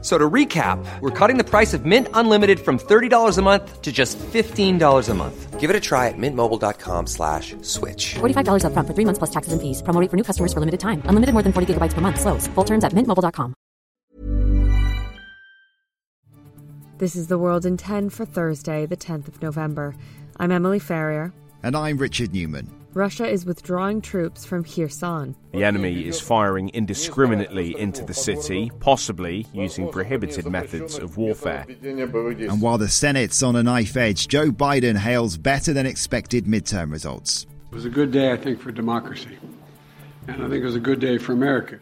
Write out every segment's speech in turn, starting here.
So to recap, we're cutting the price of Mint Unlimited from $30 a month to just $15 a month. Give it a try at mintmobile.com slash switch. $45 up front for three months plus taxes and fees. Promo rate for new customers for limited time. Unlimited more than 40 gigabytes per month. Slows. Full terms at mintmobile.com. This is The World in 10 for Thursday, the 10th of November. I'm Emily Ferrier. And I'm Richard Newman. Russia is withdrawing troops from Kherson. The enemy is firing indiscriminately into the city, possibly using prohibited methods of warfare. And while the Senate's on a knife edge, Joe Biden hails better than expected midterm results. It was a good day, I think, for democracy. And I think it was a good day for America.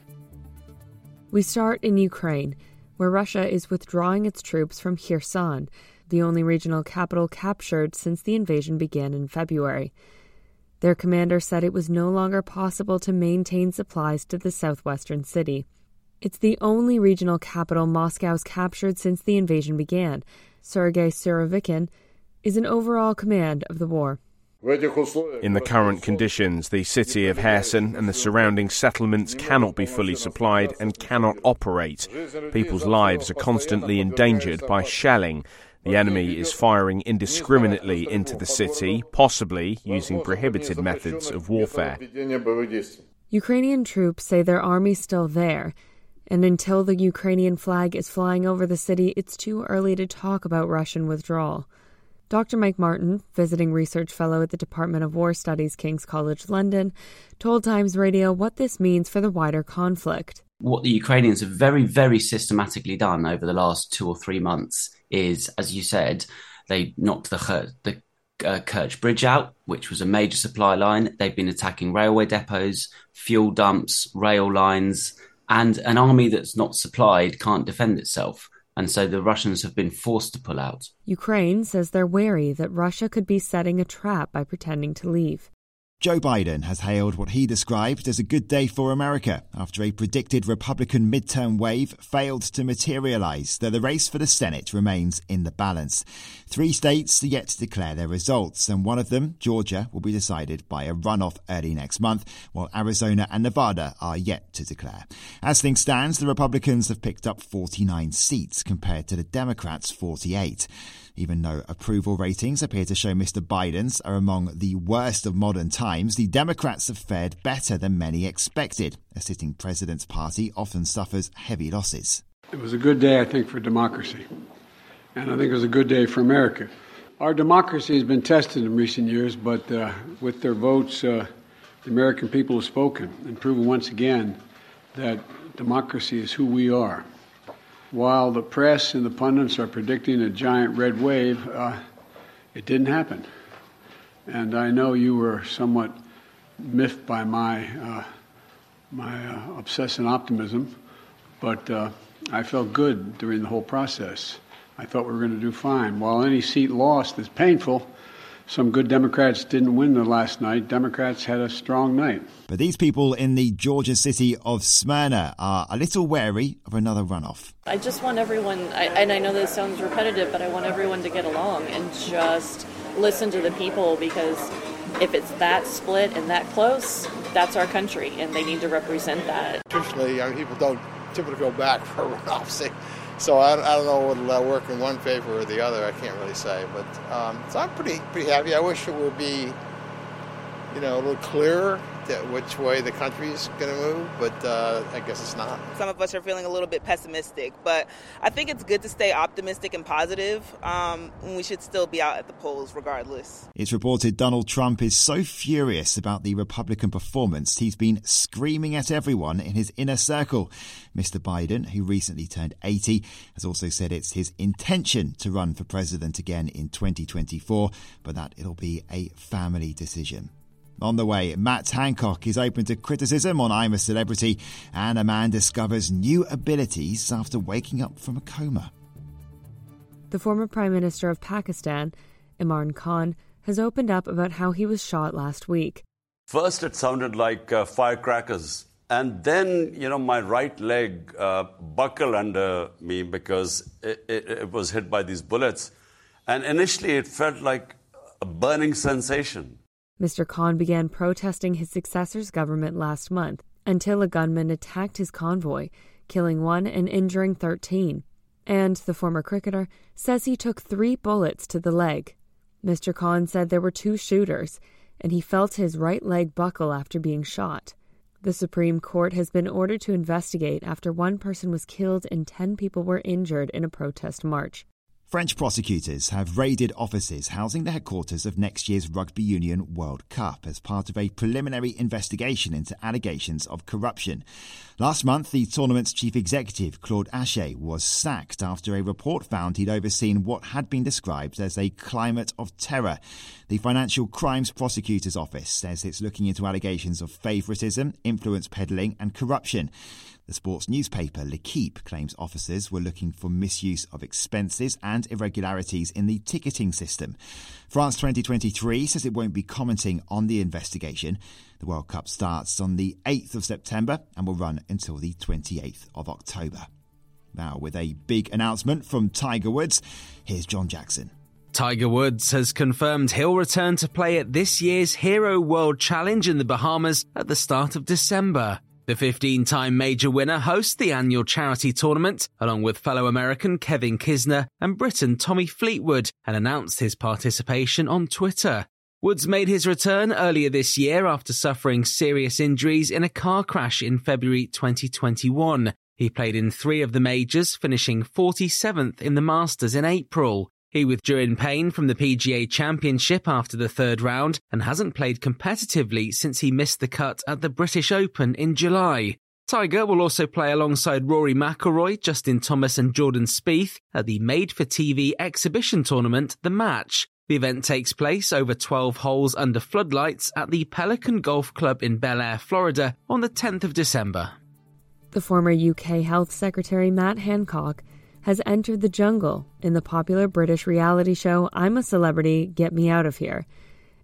We start in Ukraine, where Russia is withdrawing its troops from Kherson, the only regional capital captured since the invasion began in February. Their commander said it was no longer possible to maintain supplies to the southwestern city. It's the only regional capital Moscow's captured since the invasion began. Sergei Surovikin is in overall command of the war. In the current conditions, the city of Kherson and the surrounding settlements cannot be fully supplied and cannot operate. People's lives are constantly endangered by shelling. The enemy is firing indiscriminately into the city, possibly using prohibited methods of warfare. Ukrainian troops say their army's still there, and until the Ukrainian flag is flying over the city, it's too early to talk about Russian withdrawal. Dr. Mike Martin, visiting research fellow at the Department of War Studies, King's College London, told Times Radio what this means for the wider conflict. What the Ukrainians have very, very systematically done over the last two or three months is, as you said, they knocked the, the uh, Kerch Bridge out, which was a major supply line. They've been attacking railway depots, fuel dumps, rail lines, and an army that's not supplied can't defend itself and so the Russians have been forced to pull out. Ukraine says they're wary that Russia could be setting a trap by pretending to leave. Joe Biden has hailed what he described as a good day for America after a predicted Republican midterm wave failed to materialize, though the race for the Senate remains in the balance. Three states yet to declare their results, and one of them, Georgia, will be decided by a runoff early next month, while Arizona and Nevada are yet to declare. As things stand, the Republicans have picked up 49 seats compared to the Democrats' 48. Even though approval ratings appear to show Mr. Biden's are among the worst of modern times, the Democrats have fared better than many expected. A sitting president's party often suffers heavy losses. It was a good day, I think, for democracy. And I think it was a good day for America. Our democracy has been tested in recent years, but uh, with their votes, uh, the American people have spoken and proven once again that democracy is who we are. While the press and the pundits are predicting a giant red wave, uh, it didn't happen. And I know you were somewhat miffed by my, uh, my uh, obsessive optimism, but uh, I felt good during the whole process. I thought we were going to do fine. While any seat lost is painful, some good Democrats didn't win the last night. Democrats had a strong night. But these people in the Georgia city of Smyrna are a little wary of another runoff. I just want everyone, I, and I know this sounds repetitive, but I want everyone to get along and just listen to the people because if it's that split and that close, that's our country, and they need to represent that. Traditionally, young people don't typically go back for a runoff. So I, I don't know whether that'll work in one favor or the other. I can't really say, but um, so I'm pretty pretty happy. I wish it would be, you know, a little clearer that which way the country is going to move, but uh, I guess it's not. Some of us are feeling a little bit pessimistic, but I think it's good to stay optimistic and positive. Um, we should still be out at the polls regardless. It's reported Donald Trump is so furious about the Republican performance, he's been screaming at everyone in his inner circle. Mr. Biden, who recently turned 80, has also said it's his intention to run for president again in 2024, but that it'll be a family decision. On the way, Matt Hancock is open to criticism on I'm a Celebrity, and a man discovers new abilities after waking up from a coma. The former Prime Minister of Pakistan, Imran Khan, has opened up about how he was shot last week. First, it sounded like uh, firecrackers And then, you know, my right leg uh, buckled under me because it, it, it was hit by these bullets. And initially, it felt like a burning sensation. Mr. Khan began protesting his successor's government last month until a gunman attacked his convoy, killing one and injuring 13. And the former cricketer says he took three bullets to the leg. Mr. Khan said there were two shooters, and he felt his right leg buckle after being shot. The Supreme Court has been ordered to investigate after one person was killed and 10 people were injured in a protest march. French prosecutors have raided offices housing the headquarters of next year's Rugby Union World Cup as part of a preliminary investigation into allegations of corruption. Last month, the tournament's chief executive, Claude Atcher, was sacked after a report found he'd overseen what had been described as a climate of terror. The Financial Crimes Prosecutor's Office says it's looking into allegations of favouritism, influence peddling, and corruption. The sports newspaper L'Equipe claims officers were looking for misuse of expenses and irregularities in the ticketing system. France 2023 says it won't be commenting on the investigation. The World Cup starts on the 8th of September and will run until the 28th of October. Now, with a big announcement from Tiger Woods, here's John Jackson. Tiger Woods has confirmed he'll return to play at this year's Hero World Challenge in the Bahamas at the start of December. The 15 time major winner hosts the annual charity tournament along with fellow American Kevin Kisner and Briton Tommy Fleetwood and announced his participation on Twitter. Woods made his return earlier this year after suffering serious injuries in a car crash in February 2021. He played in three of the majors, finishing 47th in the Masters in April. He withdrew in pain from the PGA Championship after the third round and hasn't played competitively since he missed the cut at the British Open in July. Tiger will also play alongside Rory McIlroy, Justin Thomas and Jordan Spieth at the made-for-TV exhibition tournament, The Match. The event takes place over 12 holes under floodlights at the Pelican Golf Club in Belleair, Florida on the 10th of December. The former UK Health Secretary Matt Hancock has entered the jungle in the popular British reality show I'm a Celebrity, Get Me Out of Here,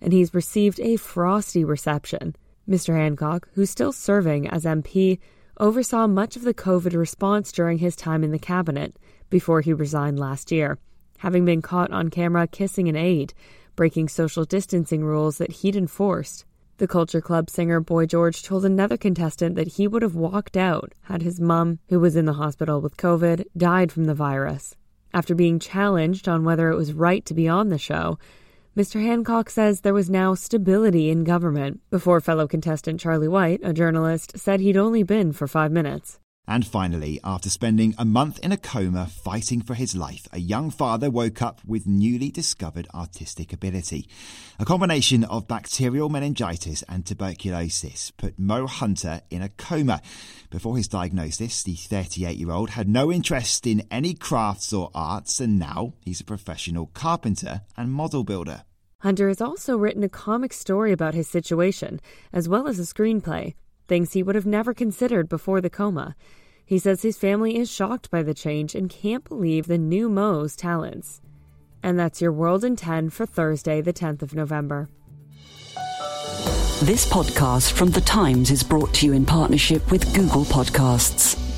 and he's received a frosty reception. Mr. Hancock, who's still serving as MP, oversaw much of the COVID response during his time in the cabinet before he resigned last year, having been caught on camera kissing an aide, breaking social distancing rules that he'd enforced. The Culture Club singer Boy George told another contestant that he would have walked out had his mum, who was in the hospital with COVID, died from the virus. After being challenged on whether it was right to be on the show, Mr. Hancock says there was now stability in government before fellow contestant Charlie White, a journalist, said he'd only been for five minutes. And finally, after spending a month in a coma fighting for his life, a young father woke up with newly discovered artistic ability. A combination of bacterial meningitis and tuberculosis put Mo Hunter in a coma. Before his diagnosis, the 38 year old had no interest in any crafts or arts, and now he's a professional carpenter and model builder. Hunter has also written a comic story about his situation, as well as a screenplay things he would have never considered before the coma. He says his family is shocked by the change and can't believe the new Mo's talents. And that's your World in 10 for Thursday, the 10th of November. This podcast from The Times is brought to you in partnership with Google Podcasts.